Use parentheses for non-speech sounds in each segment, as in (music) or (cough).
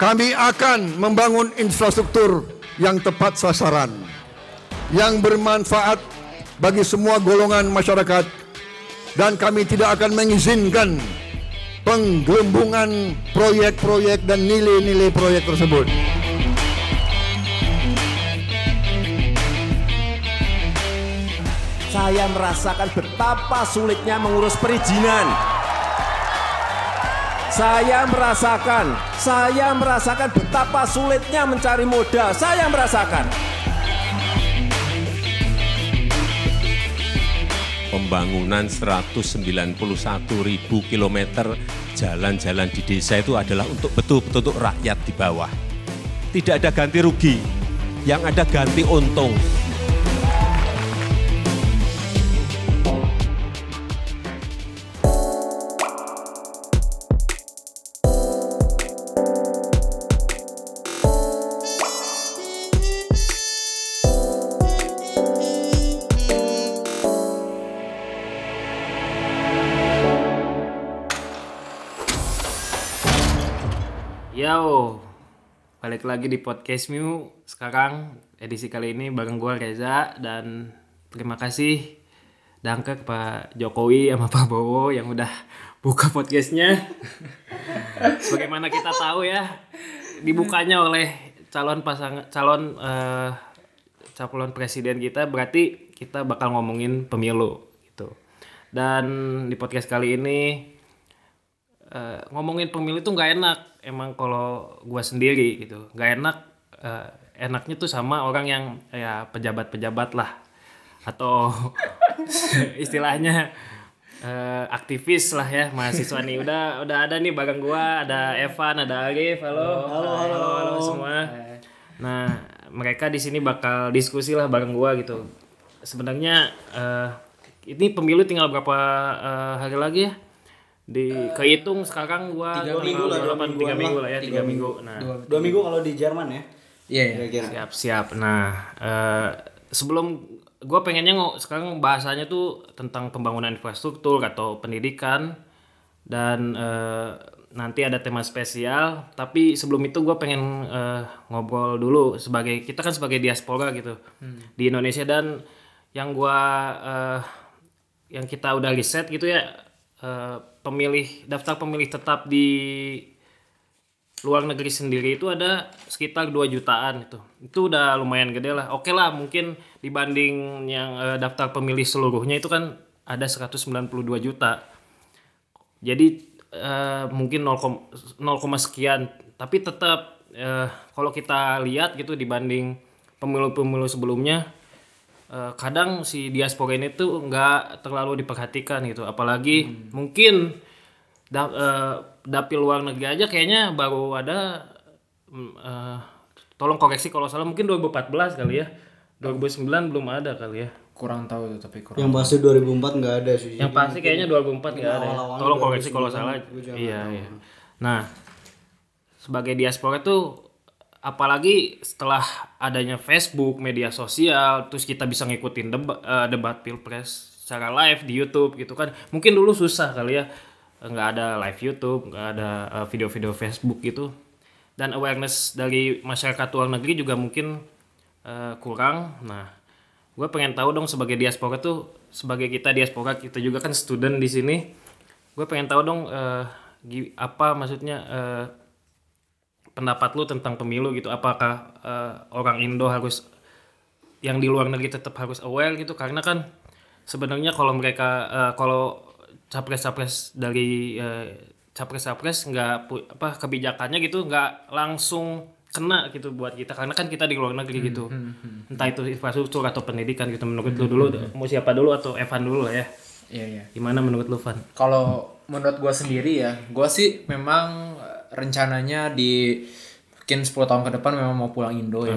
kami akan membangun infrastruktur yang tepat sasaran, yang bermanfaat bagi semua golongan masyarakat, dan kami tidak akan mengizinkan penggelembungan proyek-proyek dan nilai-nilai proyek tersebut. Saya merasakan betapa sulitnya mengurus perizinan. Saya merasakan, saya merasakan betapa sulitnya mencari modal. Saya merasakan. Pembangunan 191 ribu kilometer jalan-jalan di desa itu adalah untuk betul-betul rakyat di bawah. Tidak ada ganti rugi, yang ada ganti untung. Balik lagi di podcast Miu. Sekarang edisi kali ini bareng gua Reza dan terima kasih Dangke Pak Jokowi sama Pak Bowo yang udah buka podcastnya. (laughs) Sebagaimana kita tahu ya, dibukanya oleh calon pasangan calon eh, calon presiden kita berarti kita bakal ngomongin pemilu gitu. Dan di podcast kali ini eh, ngomongin pemilu tuh nggak enak emang kalau gua sendiri gitu nggak enak eh, enaknya tuh sama orang yang ya pejabat-pejabat lah. Atau (laughs) istilahnya eh, aktivis lah ya mahasiswa nih. Udah udah ada nih bareng gua. Ada Evan ada Arif halo. Halo halo, halo semua. Nah mereka di sini bakal diskusi lah bareng gua gitu. Sebenarnya eh, ini pemilu tinggal berapa eh, hari lagi ya di kehitung sekarang gua tiga gua minggu lah, dua 58, tiga minggu lah. lah ya Tiga minggu. nah. Dua, minggu. Kalau di Jerman ya? Iya, iya. siap siap. Nah eh, sebelum gue pengennya ngo- sekarang bahasanya tuh tentang pembangunan infrastruktur atau pendidikan. Dan eh, nanti ada tema spesial. Tapi sebelum itu gue pengen eh, ngobrol dulu sebagai kita kan sebagai diaspora gitu di Indonesia. Dan yang gua eh, yang kita udah riset gitu ya eh, pemilih daftar pemilih tetap di luar negeri sendiri itu ada sekitar 2 jutaan itu. Itu udah lumayan gede lah. Oke lah mungkin dibanding yang eh, daftar pemilih seluruhnya itu kan ada 192 juta. Jadi eh, mungkin 0, 0, sekian tapi tetap eh, kalau kita lihat gitu dibanding pemilu-pemilu sebelumnya eh, kadang si diaspora ini tuh nggak terlalu diperhatikan gitu. Apalagi mungkin da, eh, dapil luar negeri aja kayaknya baru ada eh, tolong koreksi kalau salah mungkin 2014 kali ya. 2009 belum ada kali ya. Kurang tahu tuh tapi kurang. yang pasti 2004 nggak ada sih. Yang pasti kayaknya 2004 nggak ada ya. tolong koreksi kalau 2009, salah iya iya. Nah sebagai diaspora tuh apalagi setelah adanya Facebook media sosial terus kita bisa ngikutin debat debat pilpres secara live di YouTube gitu kan. Mungkin dulu susah kali ya nggak ada live YouTube nggak ada eh, video-video Facebook gitu. Dan awareness dari masyarakat luar negeri juga mungkin eh, kurang. Nah gue pengen tahu dong sebagai diaspora tuh sebagai kita diaspora kita juga kan student di sini. Gue pengen tahu dong eh, gi- apa maksudnya eh, pendapat lu tentang pemilu gitu. Apakah eh, orang Indo harus yang di luar negeri tetap harus aware gitu? Karena kan sebenarnya kalau mereka eh, kalau capres-capres dari eh, capres-capres nggak pu- apa kebijakannya gitu nggak langsung kena gitu buat kita. Karena kan kita di luar negeri gitu. entah itu infrastruktur atau pendidikan gitu. Menurut lu dulu mau siapa dulu atau Evan dulu lah ya? Iya, iya. gimana menurut lu Van? Kalau menurut gua sendiri ya, gua sih memang rencananya di mungkin 10 tahun ke depan memang mau pulang Indo ya.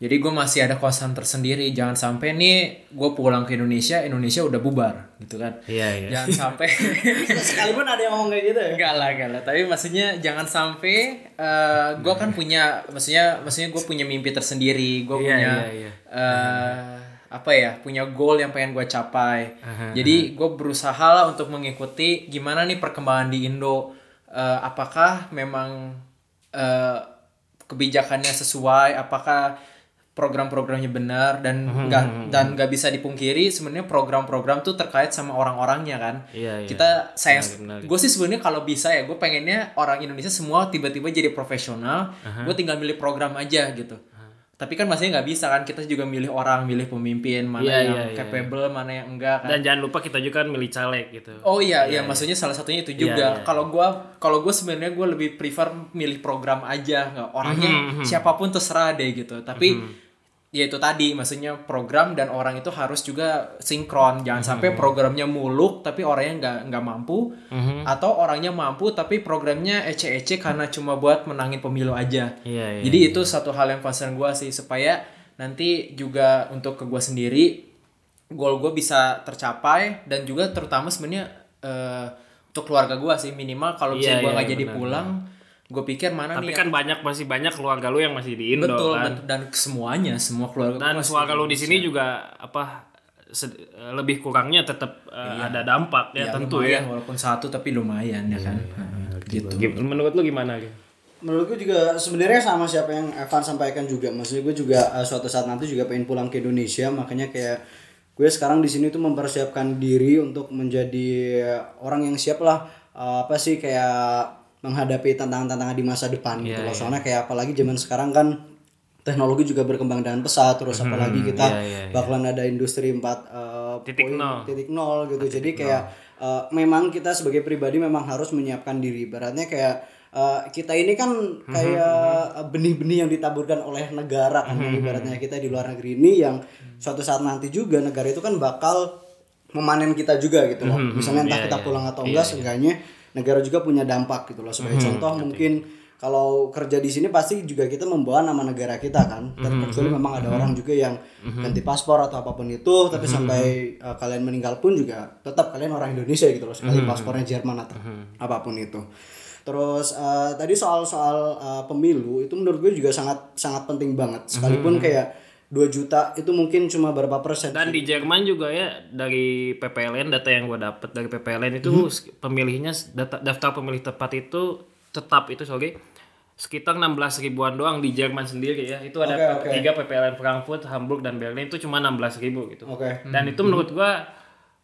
Jadi gue masih ada kosan tersendiri. Jangan sampai nih gue pulang ke Indonesia, Indonesia udah bubar gitu kan. Iya iya. Jangan (laughs) sampai (laughs) sekalipun ada yang ngomong kayak gitu ya enggak lah enggak lah tapi maksudnya jangan sampai eh gue kan punya maksudnya maksudnya gue punya mimpi tersendiri gue Iya, punya iya, iya. eh, apa ya punya goal yang pengen gue capai jadi gue berusaha lah untuk mengikuti gimana nih perkembangan di Indo Eh, apakah memang eh, kebijakannya sesuai apakah program-programnya benar dan Hmm, nggak dan nggak bisa dipungkiri sebenarnya program-program tuh terkait sama orang-orangnya kan Iya, iya. kita menarik. gue sih sebenarnya kalau bisa ya gue pengennya orang Indonesia semua tiba-tiba jadi profesional gue tinggal milih program aja gitu tapi kan maksudnya nggak bisa kan kita juga milih orang milih pemimpin mana Iya, yang iya, iya. capable mana yang enggak kan Dan jangan lupa kita juga kan milih caleg gitu. Oh iya, iya, maksudnya salah satunya itu juga. iya. Kalau gua kalau gua sebenarnya gua lebih prefer milih program aja, nggak orangnya Mhm, siapa pun terserah deh gitu. Tapi ya itu tadi, maksudnya program dan orang itu harus juga sinkron. Jangan Mhm. sampai programnya muluk tapi orangnya nggak nggak mampu, Mhm. atau orangnya mampu tapi programnya ece-ece karena cuma buat menangin pemilu aja. Iya, iya, Jadi itu satu hal yang concern gua sih supaya nanti juga untuk ke gua sendiri goal gue bisa tercapai dan juga terutama sebenarnya eh, untuk keluarga gue sih minimal kalau Iya, misalnya gue iya, nggak jadi benar, pulang gue pikir mana Tapi nih kan banyak masih banyak keluarga lu yang masih di Indo betul kan. betul. dan semuanya semua keluarga Dan keluarga lu di sini juga apa sed- lebih kurangnya tetap uh, ada dampak ya, ya, tentu lumayan, ya. walaupun satu tapi lumayan ya kan gitu Gim- Menurut lu gimana gitu? Menurut gue juga sebenarnya sama siapa yang Evan sampaikan juga. Maksudnya gue juga eh, suatu saat nanti juga pengen pulang ke Indonesia. Makanya kayak gue sekarang di sini tuh mempersiapkan diri untuk menjadi orang yang siap lah eh, apa sih kayak menghadapi tantangan-tantangan di masa depan gitu loh. Soalnya kayak apalagi zaman sekarang kan teknologi juga berkembang dengan pesat terus apalagi kita iya, iya, iya. bakalan ada industri 4 eh, Titik poin- nol. titik nol gitu. Jadi kayak eh, memang kita sebagai pribadi memang harus menyiapkan diri. Ibaratnya kayak eh, kita ini kan kayak eh, benih-benih yang ditaburkan oleh negara kan. Ibaratnya kita di luar negeri ini yang suatu saat nanti juga negara itu kan bakal memanen kita juga gitu loh. Misalnya entah kita pulang atau enggak seenggaknya negara juga punya dampak gitu loh. Sebagai contoh mungkin kalau kerja di sini pasti juga kita membawa nama negara kita kan. Dan kecuali memang ada orang juga yang ganti paspor atau apa pun itu tapi sampai uh, kalian meninggal pun juga tetap kalian orang Indonesia gitu loh sekali paspornya Jerman atau apa pun itu. Terus uh, tadi soal soal uh, pemilu itu menurut gue juga sangat sangat penting banget. Sekalipun kayak 2 juta itu mungkin cuma berapa persen Dan di Jerman juga ya dari PPLN data yang gue dapet dari PPLN itu Mhm. pemilihnya data, daftar pemilih tepat itu tetap itu sorry sekitar 16 ribuan doang di Jerman sendiri ya itu ada tiga PPLN Frankfurt, Hamburg dan Berlin itu cuma 16 ribu gitu. Oke. Dan itu menurut gua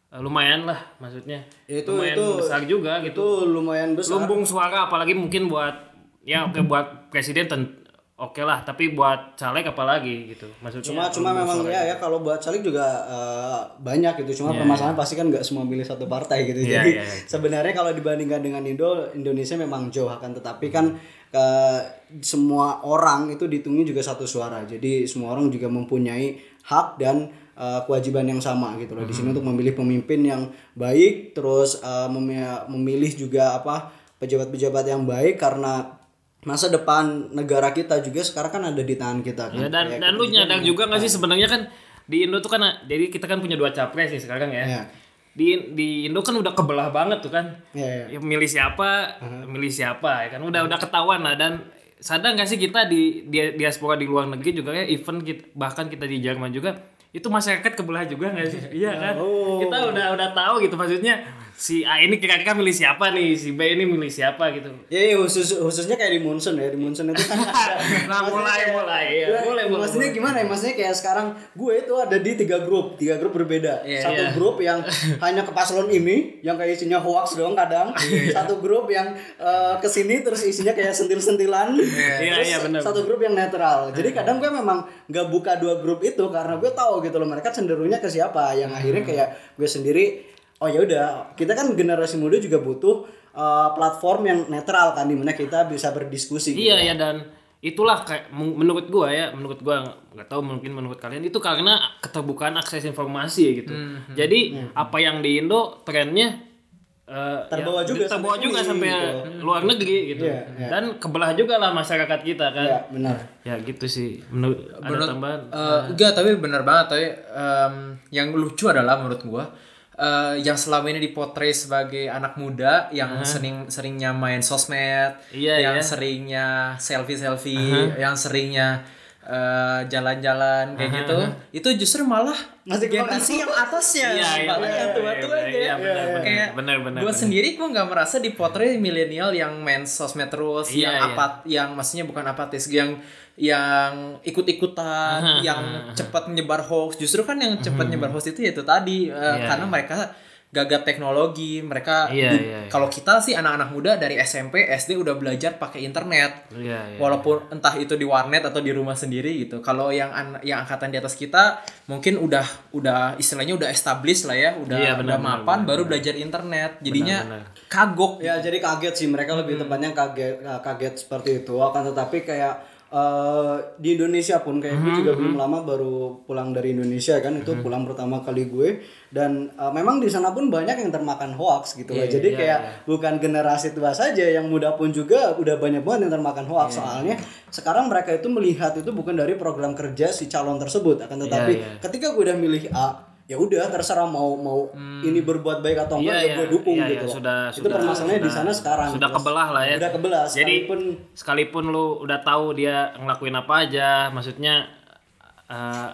eh, lumayan lah maksudnya. Itu- lumayan itu- besar juga itu gitu. lumayan besar Lumbung suara apalagi mungkin buat ya oke buat presiden ten- oke lah tapi buat caleg apalagi gitu. Maksudnya. cuma cuma memang ya ya kalau buat caleg juga eh, banyak gitu. Cuma permasalahan pasti kan nggak semua milih satu partai gitu. Iya, jadi iya, iya. sebenarnya kalau dibandingkan dengan Indo Indonesia memang jauh akan tetapi kan eh, semua orang itu dihitungnya juga satu suara. Jadi semua orang juga mempunyai hak dan eh, kewajiban yang sama gitu loh. Di sini untuk memilih pemimpin yang baik terus memi- memilih juga apa pejabat-pejabat yang baik karena masa depan negara kita juga sekarang kan ada di tangan kita kan. Ya, dan Kayak dan lu nyadar juga nggak sih sebenarnya kan di Indo tuh kan jadi kita kan punya dua capres nih sekarang ya. Iya. Di di Indo kan udah kebelah banget tuh kan. Iya. Ya, milih siapa, milih siapa ya kan. Udah udah ketahuan lah. Dan sadar nggak sih kita di, di diaspora di luar negeri juga ya even kita, bahkan kita di Jerman juga itu masyarakat kebelah juga nggak sih? (laughs) Iya kan? Kita udah udah tahu gitu maksudnya si A ini kira-kira milih siapa nih si B ini milih siapa gitu Ya, ya khusus khususnya kayak di Munson ya di Munson itu kan (laughs) ada- nah mulai mulai ya mulai mulai maksudnya gimana ya? Maksudnya kayak sekarang gue itu ada di tiga grup, tiga grup berbeda. Satu iya. grup yang hanya ke paslon ini, yang kayak isinya hoax doang kadang. Iya, Satu grup yang eh, ke sini terus isinya kayak sentil-sentilan. Iya, Terus iya, benar. satu grup yang netral. Jadi kadang gue memang nggak buka dua grup itu karena gue tahu gitu loh mereka cenderungnya ke siapa. Yang akhirnya Hmm. kayak gue sendiri oh ya udah kita kan generasi muda juga butuh eh, platform yang netral kan di mana kita bisa berdiskusi gitu. Iya ya dan itulah kayak men- menurut gua ya, menurut gua nggak tahu mungkin menurut kalian itu karena keterbukaan akses informasi gitu. Hmm, Jadi apa yang di Indo trennya eh, Terbawa ya, juga terbawa sampai juga sampai gitu. luar negeri gitu. Iya, iya. Dan kebelah juga lah masyarakat kita kan. Ya, benar. Ya gitu sih. Menurut ada tambahan. Eh, enggak tapi benar banget tapi em, yang lucu adalah menurut gua eh, yang selama ini dipotret sebagai anak muda yang sering seringnya main sosmed, Iya, yang iya. seringnya selfie selfie, yang seringnya eh, jalan-jalan kayak gitu itu justru malah Masih generasi yang atasnya. (laughs) Iya, iya, malah iya, yang iya, tua-tua iya, iya, benar, kayak gue sendiri gue nggak merasa dipotret milenial yang main sosmed terus Iya, yang iya. apat yang maksudnya bukan apatis yang yang ikut-ikutan yang cepat menyebar hoax. Justru kan yang cepat menyebar hoax itu ya itu tadi eh, Iya, karena mereka gagap teknologi mereka Iya, iya, iya. kalau kita sih anak-anak muda dari SMP SD udah belajar pakai internet. Iya, iya. walaupun entah itu di warnet atau di rumah sendiri gitu. Kalau yang an- yang angkatan di atas kita mungkin udah udah istilahnya udah established lah ya udah Iya, benar, udah mapan benar, baru belajar internet. Jadinya benar. kagok. Ya jadi kaget sih mereka lebih tepatnya kaget kaget seperti itu. Akan tetapi kayak eh, di Indonesia pun kayak gue juga belum lama baru pulang dari Indonesia kan itu pulang pertama kali gue. Dan eh, memang di sana pun banyak yang termakan hoax gitu lah. Jadi kayak bukan generasi tua saja yang muda pun juga udah banyak banget yang termakan hoax. Soalnya sekarang mereka itu melihat itu bukan dari program kerja si calon tersebut akan tetapi iya. ketika gue udah milih A ya udah terserah mau mau ini berbuat baik atau enggak Iya, ya iya. gue dukung Iya, gitu iya, loh. sudah- itu sudah- permasalahannya di sudah- sana sekarang sudah gitu. kebelah lah ya. udah kebelah Jadi sekalipun sekalipun lu udah tahu dia ngelakuin apa aja, maksudnya eh,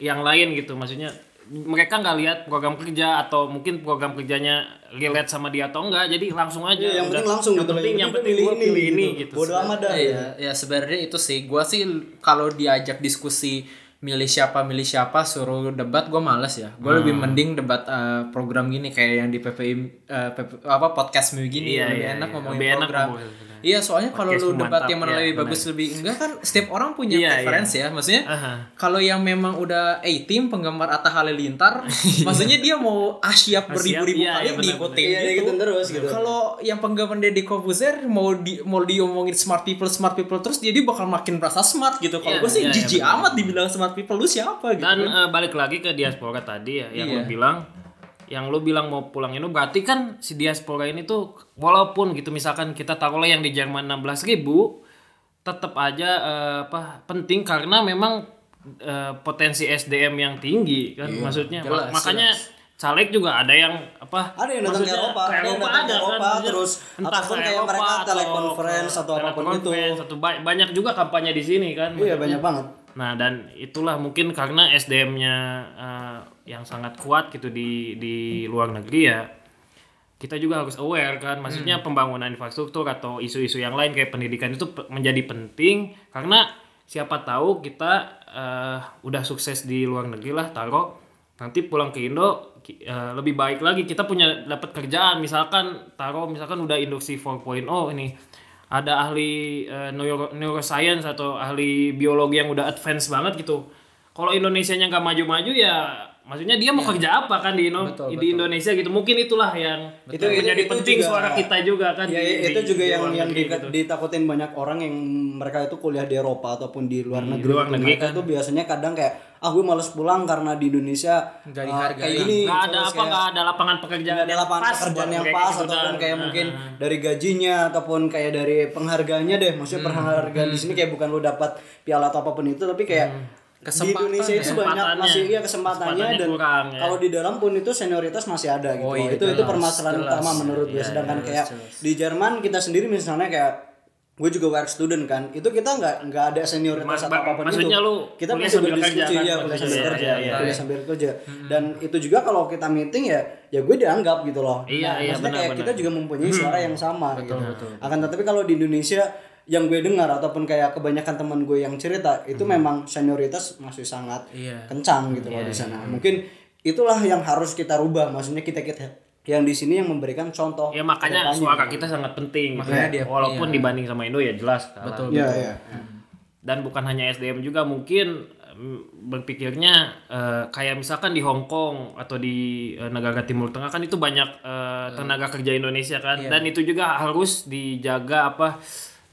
yang lain gitu, maksudnya mereka nggak lihat program kerja atau mungkin program kerjanya relate sama dia atau enggak, jadi langsung aja. Iya, yang udah- penting langsung yang gitu loh. penting, Yang penting gua gua pilih ini gitu. gitu. Bodo amat dah. Iya, ya sebenarnya itu sih. Gua sih kalau diajak diskusi milih siapa milih siapa suruh debat gue males ya. Gue Hmm. lebih mending debat eh, program gini kayak yang di PPI eh, PP apa podcast mu gini Iya, lebih iya, enak iya. ngomongin Lebih enak program. ngomongin, benar. Iya, soalnya kalau lu debat mantap, yang mana iya, lebih benar. bagus lebih enggak kan setiap orang punya Iya, preferensi ya. Maksudnya Aha. kalau yang memang udah A-team penggemar Atta Halilintar, (laughs) maksudnya dia mau asyap beribu-ribu iya, kali iya, benar, diikutin Iya, gitu. terus gitu. Kalau yang penggaman Deddy Corbuzier mau di mau diomongin smart people smart people terus jadi bakal makin merasa smart gitu. Kalau Iya, gue sih iya, iya, jijik amat dibilang smart people lu siapa gitu. Dan eh, balik lagi ke diaspora tadi ya, yang Iya. lu bilang yang lu bilang mau pulang ini berarti kan si diaspora ini tuh walaupun gitu misalkan kita taruhlah yang di Jerman 16.000 ribu tetap aja eh, apa penting karena memang eh, potensi SDM yang tinggi kan maksudnya Iya, jelas, makanya caleg juga ada yang apa ada yang datang ke maksudnya Eropa, ke ada yang Eropa datang ke ada kan, Eropa, maksudnya terus entah ke kayak Eropa mereka atau teleconference ke- atau apa pun itu. atau ba- banyak juga kampanye di sini kan Iya banyak banget. Nah dan itulah mungkin karena SDM-nya eh, yang sangat kuat gitu di di luar negeri ya kita juga harus aware kan. Maksudnya pembangunan infrastruktur atau isu-isu yang lain kayak pendidikan itu menjadi penting. Karena siapa tahu kita eh, udah sukses di luar negeri lah taruh nanti pulang ke Indo eh, lebih baik lagi. Kita punya dapat kerjaan. Misalkan taruh misalkan udah industri 4.0 ini ada ahli eh, neuro- neuroscience atau ahli biologi yang udah advance banget gitu. Kalau Indonesia-nya nggak maju-maju ya maksudnya dia mau kerja apa kan di, Indo- di Indonesia gitu. Mungkin itulah yang Itu- menjadi itu- itu penting juga- suara kita juga kan. Ya, di- itu di- juga di yang yang negeri di- gitu. ditakutin banyak orang yang mereka itu kuliah di Eropa ataupun di luar negeri. luar gitu. negeri mereka kan. itu biasanya kadang kayak ah gue males pulang karena di Indonesia Nggak uh, dihargai. kayak gini. Nggak ada apa kayak- nggak ada lapangan pekerjaan ada lapangan pas pekerjaan buat yang pas gitu ataupun kan. kayak mungkin dari gajinya ataupun kayak dari penghargaannya deh maksudnya Hmm. penghargaan di sini kayak bukan lu dapat piala atau apa pun itu tapi kayak di Kesempatan Indonesia itu banyak masih ya kesempatannya Kesempatannya dan kurang, ya. kalau di dalam pun itu senioritas masih ada gitu Oh, iya, itu itu jelas, permasalahan jelas. utama menurut gue. Sedangkan kayak di Jerman kita sendiri misalnya kayak gue juga work student kan itu kita nggak nggak ada senioritas Mas- atau apa pun itu. lu kita sambil berdiskusi kerja kan? ya kuliah sambil Iya, kerja iya, iya. kuliah sambil kerja. Dan itu juga kalau kita meeting ya ya gue dianggap gitu loh. Iya, Nah, iya, maksudnya benar, kayak benar. kita juga mempunyai suara yang sama gitu. akan tetapi kalau di Indonesia yang gue dengar ataupun kayak kebanyakan teman gue yang cerita itu memang senioritas masih sangat Iya. kencang gitu loh di sana mungkin itulah yang harus kita rubah maksudnya kita kita yang di sini yang memberikan contoh Ya makanya suara kita sangat penting. gitu. Makanya dia- walaupun dibanding sama Indo ya jelas kalah. Betul, Iya, iya. dan bukan hanya SDM juga mungkin mm, berpikirnya eh, kayak misalkan di Hong Kong atau di eh, negara Timur Tengah kan itu banyak eh, tenaga kerja Indonesia kan dan itu juga harus dijaga apa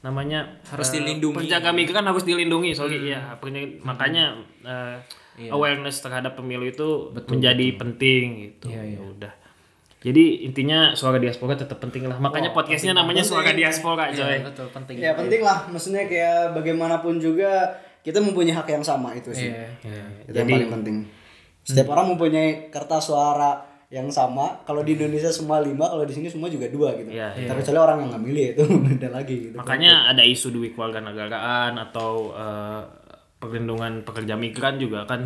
namanya Harus eh, dilindungi. penjaga migran harus dilindungi sorry ya penja- makanya eh, awareness terhadap pemilu itu menjadi penting gitu. Ya udah. Jadi intinya suara diaspora tetap penting lah. Makanya podcastnya namanya suara diaspora coy. Betul penting. ya penting lah. Maksudnya kayak bagaimanapun juga kita mempunyai hak yang sama itu sih. Iya. itu yang paling penting. Setiap orang mempunyai kertas suara yang sama kalau di Indonesia semua lima kalau di sini semua juga dua gitu Iya, terkecuali orang yang nggak milih itu (laughs) beda lagi gitu Makanya ada isu duit keluarga negaraan atau eh, perlindungan pekerja migran juga kan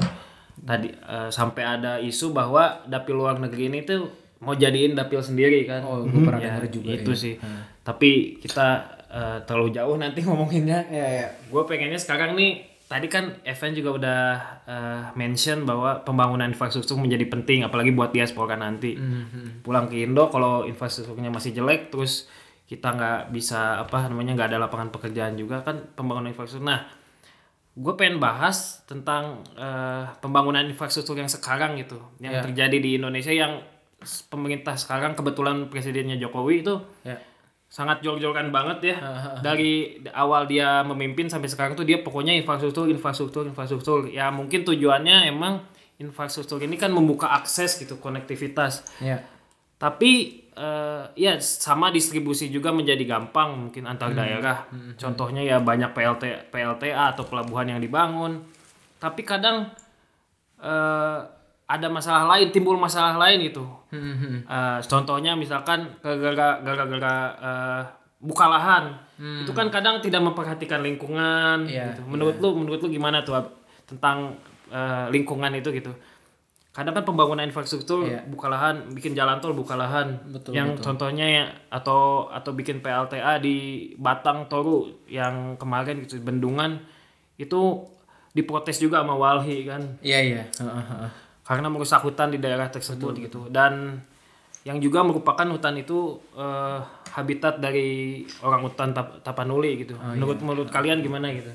tadi eh, sampai ada isu bahwa dapil luar negeri ini tuh mau jadiin dapil sendiri kan. Oh, gue pernah Ya, juga. itu ya. sih. Tapi kita eh, terlalu jauh nanti (laughs) ngomonginnya. Iya, iya. Gue pengennya sekarang nih tadi kan Evan juga udah eh, mention bahwa pembangunan infrastruktur menjadi penting apalagi buat diaspora nanti. Pulang ke Indo kalau infrastrukturnya masih jelek terus kita nggak bisa apa namanya nggak ada lapangan pekerjaan juga kan pembangunan infrastruktur. Nah, gue pengen bahas tentang eh, pembangunan infrastruktur yang sekarang gitu, yang Ya. terjadi di Indonesia yang pemerintah sekarang kebetulan presidennya Jokowi itu Ya. Sangat jor-joran banget ya. Dari awal dia memimpin sampai sekarang tuh dia pokoknya infrastruktur infrastruktur infrastruktur. Ya mungkin tujuannya emang infrastruktur ini kan membuka akses gitu konektivitas. Ya. tapi eh, ya sama distribusi juga menjadi gampang mungkin antar daerah. Contohnya ya banyak PLT PLTA atau pelabuhan yang dibangun. Tapi kadang eh, ada masalah lain timbul masalah lain gitu. Eh, contohnya misalkan gara-gara gara-gara eh, buka lahan. Itu kan kadang tidak memperhatikan lingkungan Iya, gitu. menurut lu menurut lu gimana tuh tentang eh, lingkungan itu gitu? Kadang kan pembangunan infrastruktur Iya. buka lahan bikin jalan tol buka lahan. Betul, yang contohnya ya atau atau bikin PLTA di Batang Toru yang kemarin gitu bendungan itu diprotes juga sama Walhi kan. Iya, iya. Heeh, heeh. Karena merusak hutan di daerah tersebut gitu dan yang juga merupakan hutan itu eh, habitat dari orang hutan Tap- Tapanuli gitu. menurut menurut kalian gimana gitu?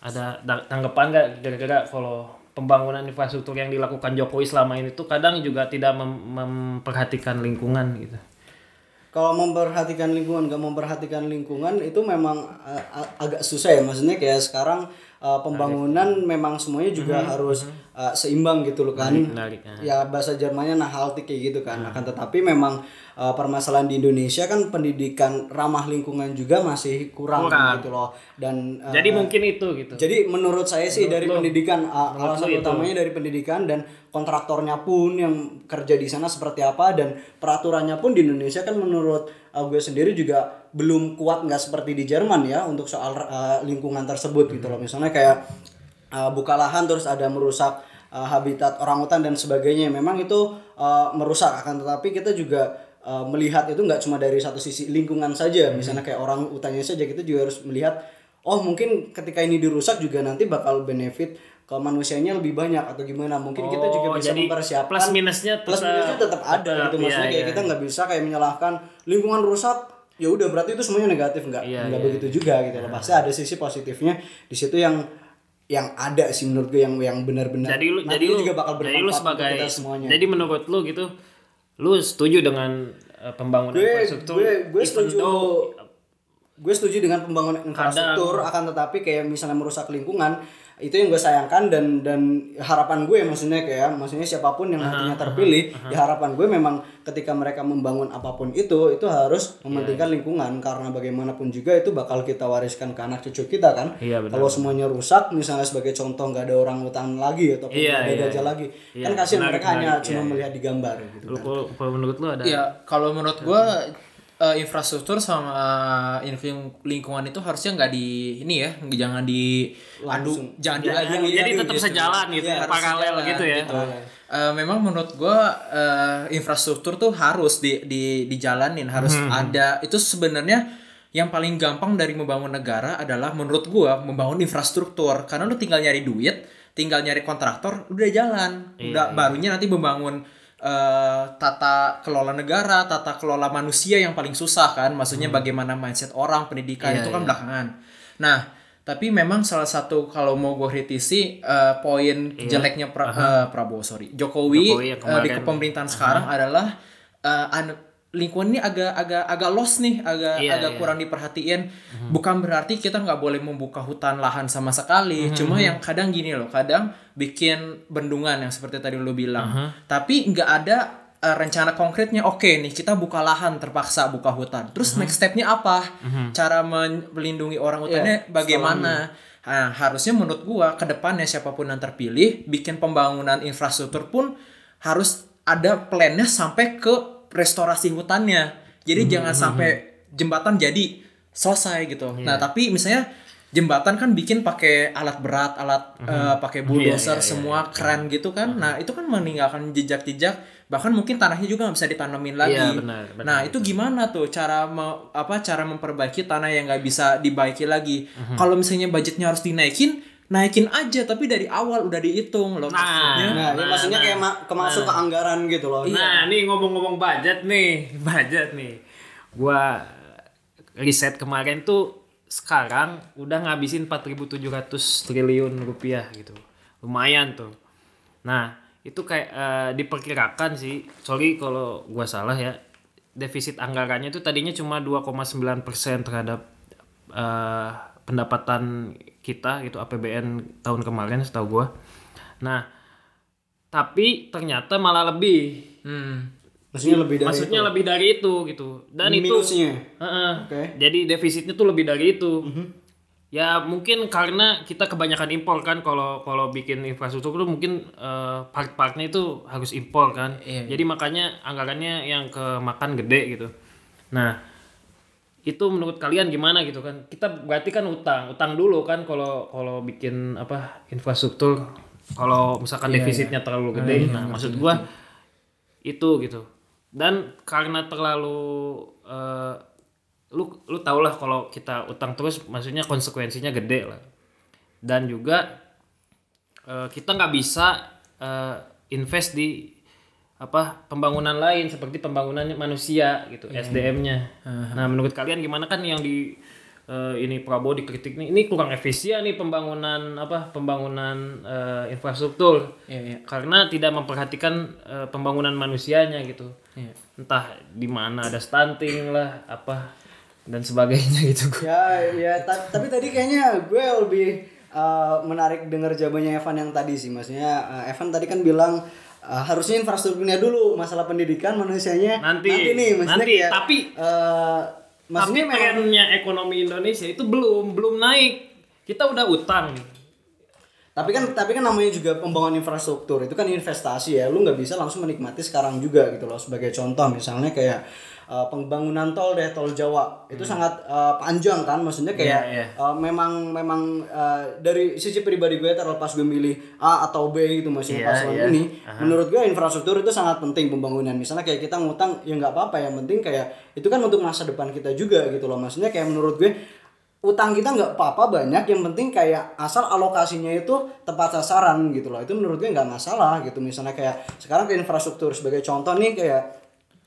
Ada da- tanggapan nggak kira-kira kalau pembangunan infrastruktur yang dilakukan Jokowi selama ini tuh kadang juga tidak mem- memperhatikan lingkungan gitu. Kalau memperhatikan lingkungan, gak memperhatikan lingkungan itu memang uh, agak susah ya. Maksudnya kayak sekarang uh, pembangunan memang semuanya juga harus uh, seimbang gitu loh kan. Menarik, nah. Ya bahasa Jermannya nachhaltig kayak gitu kan. Akan tetapi memang uh, permasalahan di Indonesia kan pendidikan ramah lingkungan juga masih kurang, Kurang. gitu loh. Dan uh, Jadi mungkin itu gitu. jadi menurut saya sih dari pendidikan uh, alasan itu. utamanya dari pendidikan dan kontraktornya pun yang kerja di sana seperti apa dan peraturannya pun di Indonesia kan menurut uh, gue sendiri juga belum kuat nggak seperti di Jerman ya untuk soal uh, lingkungan tersebut gitu loh misalnya kayak uh, buka lahan terus ada merusak uh, habitat orangutan dan sebagainya. Memang itu uh, merusak akan tetapi kita juga uh, melihat itu nggak cuma dari satu sisi lingkungan saja. Misalnya kayak orang utannya saja kita juga harus melihat oh mungkin ketika ini dirusak juga nanti bakal benefit ke manusianya lebih banyak atau gimana. Mungkin kita juga Oh, bisa jadi mempersiapkan plus minusnya plus tetap- minusnya tetap ada tetap, gitu maksudnya iya, kayak iya. kita nggak bisa kayak menyalahkan lingkungan rusak ya udah berarti itu semuanya negatif nggak Iya, nggak iya. begitu juga gitu loh. Pasti ada sisi positifnya. Di situ yang yang ada sih menurut gue yang yang benar-benar jadi lu nanti jadi lu juga bakal jadi lu sebagai kita semuanya. jadi menurut lu gitu lu setuju dengan eh, pembangunan gue infrastruktur gue gue setuju. though- gue setuju dengan pembangunan infrastruktur akan tetapi kayak misalnya merusak lingkungan itu yang gue sayangkan dan dan harapan gue maksudnya kayak maksudnya siapa pun yang nantinya terpilih ya harapan gue memang ketika mereka membangun apa pun itu itu harus mementingkan lingkungan. Karena bagaimanapun juga itu bakal kita wariskan ke anak cucu kita kan. Iya, benar. kalau semuanya rusak misalnya sebagai contoh nggak ada orang hutan lagi atau Iya, nggak ada iya, gajah iya. lagi Iya, kan kasihan menarik, mereka hanya menarik, cuma iya, melihat di gambar gitu lu kalau kalau menurut lu ada Iya, kalau menurut gua eh, infrastruktur sama lingkungan itu harusnya nggak di ini ya, jangan di adu, jangan Ya, diadu. jadi tetap sejalan gitu ya, Harus paralel sejalan gitu ya. Eh, memang menurut gua eh, infrastruktur tuh harus di, di dijalanin, harus Hmm. ada. Itu sebenarnya yang paling gampang dari membangun negara adalah menurut gua membangun infrastruktur. Karena lu tinggal nyari duit, tinggal nyari kontraktor, udah jalan. Iya, udah barunya nanti membangun eh, tata kelola negara, tata kelola manusia yang paling susah kan. Maksudnya bagaimana mindset orang, pendidikan Hmm. Iya, itu kan iya. belakangan. Nah, tapi memang salah satu kalau mau gue kritisi eh, poin jeleknya pra- eh, Prabowo sorry Jokowi. Jokowi yang eh, di kepemerintahan sekarang adalah an- lingkungan ini agak agak agak lost nih, agak Iya, agak iya. kurang diperhatiin. Bukan berarti kita nggak boleh membuka hutan lahan sama sekali. Cuma yang kadang gini loh, kadang bikin bendungan yang seperti tadi lo bilang. Tapi nggak ada eh, rencana konkretnya. Oke nih kita buka lahan terpaksa buka hutan. Terus next stepnya apa? Cara men- melindungi orang hutannya bagaimana? Nah, harusnya menurut gua ke depannya siapa pun yang terpilih bikin pembangunan infrastruktur pun harus ada plannya sampai ke restorasi hutannya. Jadi jangan sampai jembatan jadi selesai gitu. Nah, tapi misalnya jembatan kan bikin pakai alat berat, alat eh, pakai bulldozer Iya, iya, iya, semua keren gitu kan. Nah, itu kan meninggalkan jejak-jejak bahkan mungkin tanahnya juga nggak bisa ditanemin lagi. Iya, benar, benar. nah, itu gimana tuh cara me- apa cara memperbaiki tanah yang nggak bisa dibaiki lagi? Mhm. Kalau misalnya budgetnya harus dinaikin, naikin aja tapi dari awal udah dihitung loh Nah, maksudnya. Nah, ini maksudnya kayak ma- kemasuk ke anggaran gitu loh. Nah, nih ngomong-ngomong budget nih, (laughs) budget nih. Gua riset kemarin tuh sekarang udah ngabisin 4.700 triliun rupiah gitu. Lumayan tuh. Nah, itu kayak eh, diperkirakan sih, sorry kalau gua salah ya. Defisit anggarannya itu tadinya cuma 2,9% terhadap eh, pendapatan kita gitu APBN tahun kemarin setahu gua. Nah, tapi ternyata malah lebih Hmm. Maksudnya lebih dari maksudnya itu. lebih dari itu gitu dan itu minusnya. Heeh. Oke. jadi defisitnya tuh lebih dari itu ya mungkin karena kita kebanyakan impor kan kalau kalau bikin infrastruktur tuh mungkin eh, part-partnya itu harus impor kan Iya, iya. jadi makanya anggarannya yang kemakan gede gitu nah itu menurut kalian gimana gitu kan? Kita berarti kan utang utang dulu kan kalau kalau bikin apa infrastruktur. Kalau misalkan Iya, defisitnya terlalu gede. Nah maksud gua itu gitu. Dan karena terlalu eh, lu lu tau lah kalau kita utang terus maksudnya konsekuensinya gede lah. Dan juga eh, kita nggak bisa eh, invest di apa pembangunan lain seperti pembangunan manusia gitu SDM-nya. Nah menurut kalian gimana kan yang di eh, ini Prabowo dikritik nih ini kurang efisien nih pembangunan apa pembangunan eh, infrastruktur Iya, iya. karena tidak memperhatikan eh, pembangunan manusianya gitu. Iya. Entah di mana ada stunting lah apa dan sebagainya (laughs) gitu. Ya, ya. ta- tapi tadi kayaknya gue lebih uh, menarik dengar jawabannya Evan yang tadi sih. Maksudnya uh, Evan tadi kan bilang uh, harusnya infrastrukturnya dulu, masalah pendidikan manusianya Nanti, nih. Maksudnya nanti. kayak, Tapi- uh, maksudnya Tapi memang ekonomi Indonesia itu belum belum naik. Kita udah utang. Tapi kan tapi kan namanya juga pembangunan infrastruktur itu kan investasi ya. Lu nggak bisa langsung menikmati sekarang juga gitu loh. Sebagai contoh misalnya kayak uh, pembangunan tol deh tol Jawa itu sangat uh, panjang kan. Maksudnya kayak Hmm. Iya, iya. uh, memang memang uh, dari sisi pribadi gue terlepas gue milih A atau B gitu maksudnya Iya, paslon iya. ini. Menurut gue infrastruktur itu sangat penting pembangunan. Misalnya kayak kita ngutang ya nggak apa-apa. Yang penting kayak itu kan untuk masa depan kita juga gitu loh. Maksudnya kayak menurut gue utang kita nggak apa-apa banyak yang penting kayak asal alokasinya itu tepat sasaran gitu loh itu menurut gue nggak masalah gitu misalnya kayak sekarang ke infrastruktur sebagai contoh nih kayak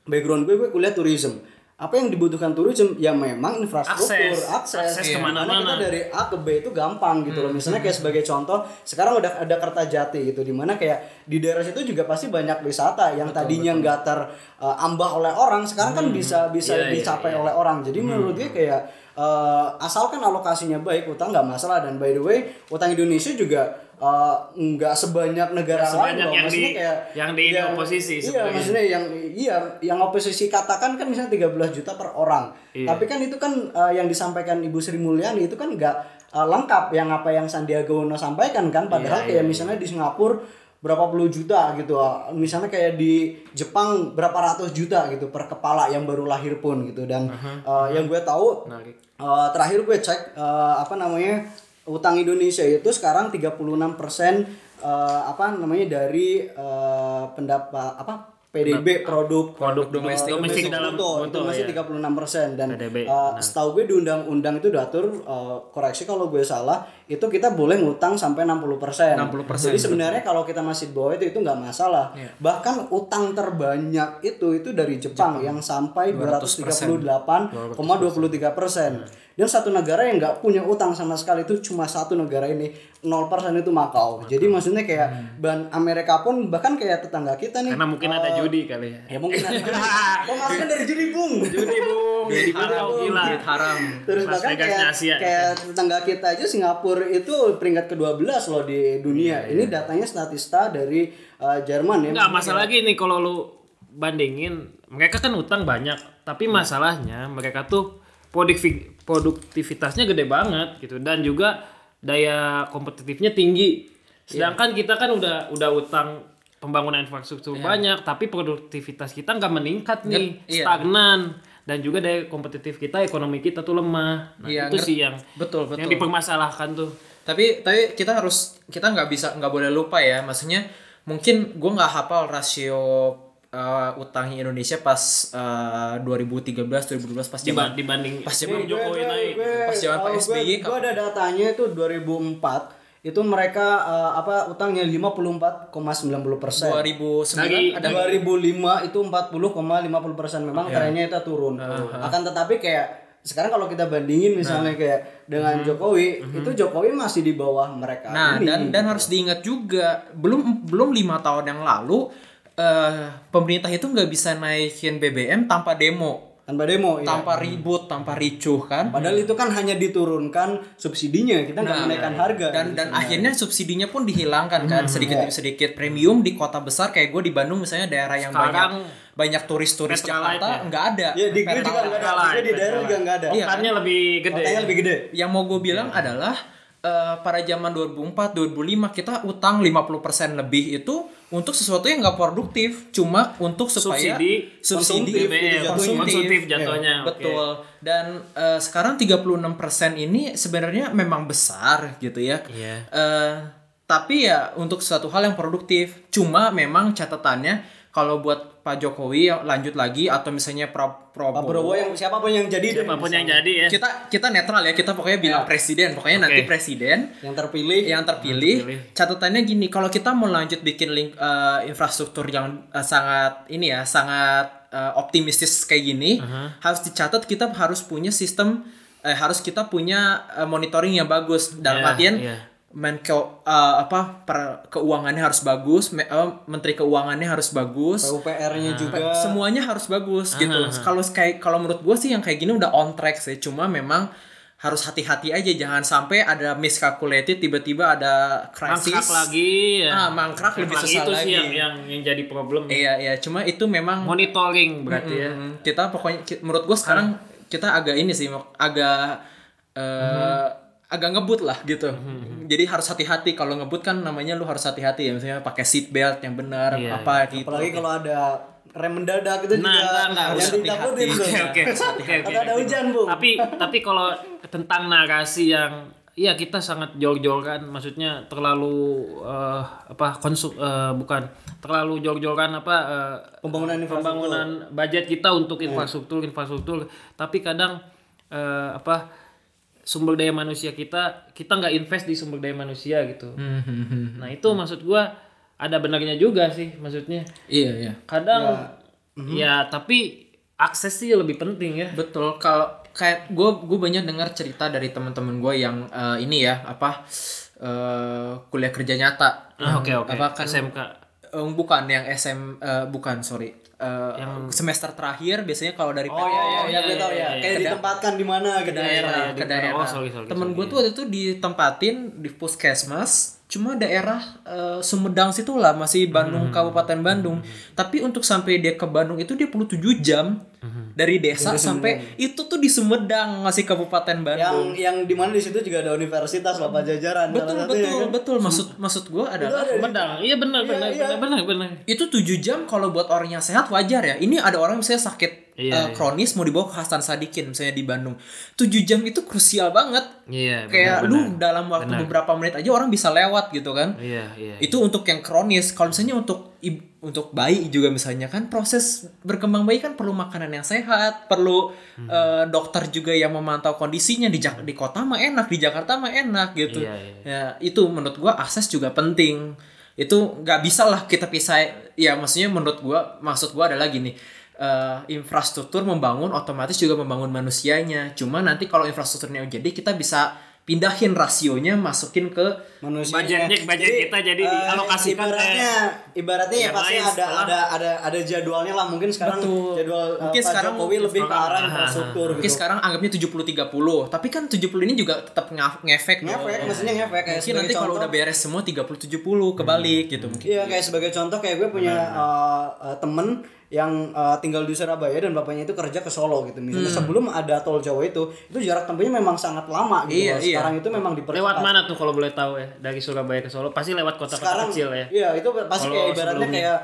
background gue gue kuliah tourism. Apa yang dibutuhkan tourism? Ya memang infrastruktur Akses. akses, Akses Iya. ke mana-mana. Di mana kita dari A ke B itu gampang gitu loh. Misalnya kayak sebagai contoh sekarang udah ada Kertajati gitu di mana kayak di daerah situ juga pasti banyak wisata yang tadinya nggak terambah oleh orang sekarang kan bisa bisa Iya, iya, dicapai oleh orang. Jadi menurut gue kayak eh, asalkan alokasinya baik utang nggak masalah. Dan by the way utang Indonesia juga eh, nggak sebanyak negara Nggak sebanyak lain loh. yang Maksudnya di- kayak yang di ini ya, oposisi iya sebenarnya. maksudnya yang iya yang oposisi katakan kan misalnya 13 juta per orang. Iya. tapi kan itu kan eh, yang disampaikan Ibu Sri Mulyani itu kan nggak eh, lengkap yang apa yang Sandiaga Uno sampaikan kan. Padahal Iya, kayak misalnya di Singapura berapa puluh juta gitu. Misalnya kayak di Jepang berapa ratus juta gitu per kepala yang baru lahir pun gitu. Dan eh, yang gue tahu eh, terakhir gue cek eh, apa namanya utang Indonesia itu sekarang 36% eh, apa namanya dari eh, pendapat apa PDB produk Produk domestik- domestik dalam bruto, itu masih ya. 36% dan PDB, eh, nah. setahu gue di undang-undang itu diatur eh, koreksi kalau gue salah itu kita boleh ngutang sampai 60%. 60%, Jadi sebenarnya kalau kita masih di bawah itu itu nggak masalah. Bahkan utang terbanyak itu itu dari Jepang, yang sampai 238,23%. Dan satu negara yang nggak punya utang sama sekali itu cuma satu negara ini 0% itu Makau. Jadi maksudnya kayak ban Amerika pun bahkan kayak tetangga kita nih. Karena mungkin ada eh, judi kali ya. Ya mungkin ada. (laughs) Masuknya dari judi bung? Judi bung, haram gila. Haram. Terus Las bahkan kayak, Asia. kayak tetangga kita aja Singapura itu peringkat ke-12 loh di dunia. Ini datanya statista dari uh, Jerman ya. Enggak masalah lagi nih kalau lu bandingin mereka kan utang banyak, tapi masalahnya mereka tuh produktivitasnya gede banget gitu dan juga daya kompetitifnya tinggi. Sedangkan kita kan udah udah utang pembangunan infrastruktur banyak, tapi produktivitas kita nggak meningkat nih, iya. stagnan. dan juga daya kompetitif kita ekonomi kita tuh lemah nah, Iya, itu sih yang Betul, betul. yang dipermasalahkan tuh tapi tapi kita harus kita nggak bisa nggak boleh lupa ya maksudnya mungkin gue nggak hafal rasio uh, utangnya Indonesia pas uh, 2013 2012 pas Diba- zaman dibanding pas zaman Jokowi naik. Pas zaman Pak SBY, gue ada datanya itu 2004 itu mereka eh, apa utangnya 54,90 persen. 2009 Lagi- ada 2005 itu 40,50 persen. Memang trennya itu turun. Akan tetapi kayak sekarang kalau kita bandingin misalnya kayak dengan Jokowi itu Jokowi masih di bawah mereka. Nah, ini. dan dan harus diingat juga belum belum lima tahun yang lalu eh pemerintah itu nggak bisa naikin BBM tanpa demo, tanpa demo ya. tanpa ribut, tanpa ricuh kan. Padahal itu kan hanya diturunkan subsidinya, kita nggak menaikkan harga. Nah, dan gitu dan sebenarnya. akhirnya subsidinya pun dihilangkan kan sedikit demi sedikit premium di kota besar kayak gue di Bandung misalnya daerah yang Sekarang banyak banyak turis-turis Jakarta ya? nggak ada ya di gue juga nggak ada, di daerah juga nggak ada. Iya. Oktannya lebih gede Kotanya lebih gede. yang mau gue bilang adalah eh, pada zaman 2004 2005 kita utang 50% lebih itu untuk sesuatu yang nggak produktif. Cuma untuk supaya Subsidi, subsidi BBM, konsumtif jatuhnya, Iya, oke. betul. Dan eh, sekarang 36% ini sebenarnya memang besar gitu ya. Iya. Eh, tapi ya untuk suatu hal yang produktif. Cuma memang catatannya kalau buat Pak Jokowi lanjut lagi atau misalnya Pra- Pak Prabowo Prabowo yang siapa pun yang jadi deh, apa pun yang jadi ya. Kita kita netral ya kita pokoknya bilang presiden. Pokoknya nanti Oke. presiden yang terpilih. yang terpilih, catatannya gini kalau kita mau lanjut bikin link eh, infrastruktur yang eh, sangat ini ya sangat eh, optimistis kayak gini harus dicatat kita harus punya sistem eh, harus kita punya eh, monitoring yang bagus. Dalam Iya, artian Menko eh, apa per, keuangannya harus bagus me- eh, menteri keuangannya harus bagus PUPR-nya juga. semuanya harus bagus gitu. Kalau kayak kalau menurut gue sih yang kayak gini udah on track sih. Cuma memang harus hati-hati aja jangan sampai ada miscalculated tiba-tiba ada krisis. mangkrak lagi ya Ah, mangkrak lebih lagi susah itu lagi. sih yang, yang yang jadi problem ya. Iya iya, cuma itu memang monitoring berarti ya Mm, kita pokoknya menurut gue sekarang kita agak ini sih agak eh agak ngebut lah gitu. Jadi harus hati-hati kalau ngebut kan namanya lu harus hati-hati ya misalnya pakai seat belt yang benar Iya, apa gitu. Apalagi kalau ada rem mendadak itu Nah, juga enggak, yang harus hati-hati. tuh. Oke oke oke ada hujan, Bu. Tapi tapi kalau tentang narasi yang Iya kita sangat jor-joran, maksudnya terlalu eh, apa konsum eh, bukan terlalu jor-joran apa eh, Pembangunan infrastruktur. pembangunan budget kita untuk infrastruktur infrastruktur, tapi kadang eh, apa sumber daya manusia kita kita nggak invest di sumber daya manusia gitu. Nah itu maksud gua ada benarnya juga sih maksudnya. Iya iya. Kadang ya tapi akses sih lebih penting ya. Betul. Kalau kayak gue gue banyak dengar cerita dari teman-teman gue yang eh, ini ya apa eh, kuliah kerja nyata. Ah, Oke oke. Apa kan SMK. eh, bukan yang SM eh, bukan sorry. Eh, semester terakhir biasanya kalau dari Oh iya iya, iya, tahu iya, ya. iya. Kayak ditempatkan di mana ke gitu. daerah iya, ke di- daerah. oh, sorry, sorry, Temen sorry. gue tuh waktu itu ditempatin di puskesmas cuma daerah eh, Sumedang situ lah masih Bandung Kabupaten Bandung. Tapi untuk sampai dia ke Bandung itu dia perlu 7 jam dari desa sampai itu tuh di Sumedang masih Kabupaten Yang Bandung. yang di mana di situ juga ada universitas lah Pajajaran. betul salah satunya, betul kan? betul maksud maksud gue adalah Sumedang. Iya benar benar iya. benar benar benar. itu 7 jam kalau buat orang yang sehat wajar ya. Ini ada orang misalnya sakit Iya, eh, iya. kronis mau dibawa ke Hasan Sadikin misalnya di Bandung. 7 jam itu krusial banget. Iya. Kayak benar, lu benar. dalam waktu beberapa menit aja orang bisa lewat gitu kan. Iya iya. Itu untuk yang kronis. Kalau misalnya untuk untuk bayi juga misalnya kan proses berkembang bayi kan perlu makanan yang sehat, perlu Hmm. eh, dokter juga yang memantau kondisinya di Jak- di kota mah enak, di Jakarta mah enak gitu. Iya, iya. Ya, itu menurut gua akses juga penting. Itu nggak bisa lah kita pisah. Ya maksudnya menurut gua maksud gua adalah gini. Eh, infrastruktur membangun otomatis juga membangun manusianya. Cuma nanti kalau infrastrukturnya jadi kita bisa pindahin rasionya masukin ke manusia. Budgetnya- budget kita jadi dialokasikan ibaratnya ibaratnya ya pasti lain ada setelah- ada ada ada jadwalnya lah. Mungkin sekarang Betul. jadwal uh, Mungkin Pak sekarang Jokowi lebih ke arah infrastruktur Mungkin gitu. sekarang anggapnya 70-30 Tapi kan 70 ini juga tetap ngefek ngefek maksudnya ngefek kayak Mungkin nanti kalau udah beres semua 30-70 kebalik gitu mungkin. Iya kayak sebagai contoh kayak gue punya uh, uh, temen yang uh, tinggal di Surabaya dan bapaknya itu kerja ke Solo gitu. Misalnya Hmm. sebelum ada tol Jawa itu, itu jarak tempuhnya memang sangat lama gitu. Iya, loh. iya. Sekarang itu memang dipercepat. Lewat mana tuh kalau boleh tahu ya dari Surabaya ke Solo? Pasti lewat kota-kota Sekarang kecil ya. Iya, itu pasti Kalau kayak ibaratnya sebelumnya. kayak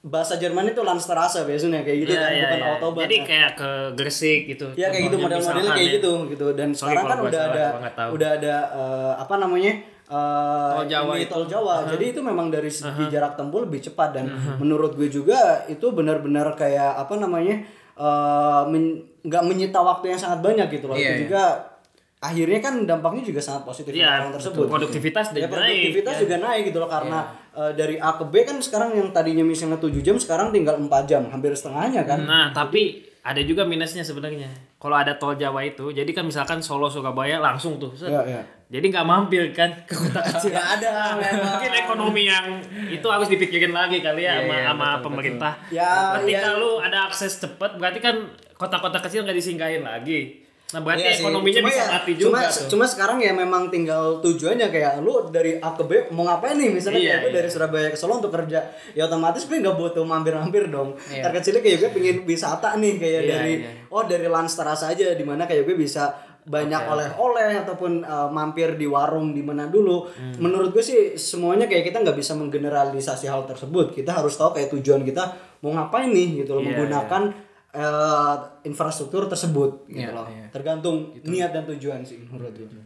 bahasa Jerman itu Landstraße biasanya kayak gitu Iya, kan iya, bukan iya. Autobahn. Jadi Nah, kayak ke Gresik gitu. Ya kayak gitu model-modelnya kayak ya. gitu gitu dan Sorry sekarang kan udah ada gua nggak tahu. udah ada eh, apa namanya eh, Tol Jawa ini tol Jawa. Jadi itu memang dari segi jarak tempuh lebih cepat dan menurut gue juga itu benar-benar kayak apa namanya eh, men- nggak menyita waktu yang sangat banyak gitu loh. Iya, itu iya. juga akhirnya kan dampaknya juga sangat positif Iya, untuk orang tersebut. produktivitas ya, produktivitas naik, ya. juga naik gitu loh karena eh, dari A ke B kan sekarang yang tadinya misalnya 7 jam sekarang tinggal 4 jam, hampir setengahnya kan. Nah, tapi ada juga minusnya sebenarnya. Kalau ada tol Jawa itu, jadi kan misalkan Solo Surabaya langsung tuh. set. Iya, iya. Jadi nggak mampir kan ke kota (laughs) kecil. Nggak ada. (laughs) Mungkin ekonomi yang itu harus dipikirin lagi kali ya sama, sama pemerintah. Ya, berarti ya. kalau ada akses cepat, berarti kan kota-kota kecil nggak disinggahin lagi. Nah, berarti Iya ekonominya Cuma bisa ya- mati cuma, juga tuh. Cuma sekarang ya memang tinggal tujuannya kayak lu dari A ke B mau ngapain nih misalnya Iya, gue iya. dari Surabaya ke Solo untuk kerja ya otomatis gue nggak butuh mampir-mampir dong. Iya. Terkecilnya kayak gue pengen wisata nih kayak Iya, dari iya. oh dari Lanstaras aja di mana kayak gue bisa banyak oleh-oleh ataupun uh, mampir di warung di mana dulu. Hmm. Menurut gue sih semuanya kayak kita nggak bisa menggeneralisasi hal tersebut. Kita harus tahu kayak tujuan kita mau ngapain nih gitu loh Iya, menggunakan eh, infrastruktur tersebut gitu Iya, loh. iya. Tergantung niat dan tujuan sih menurut gue.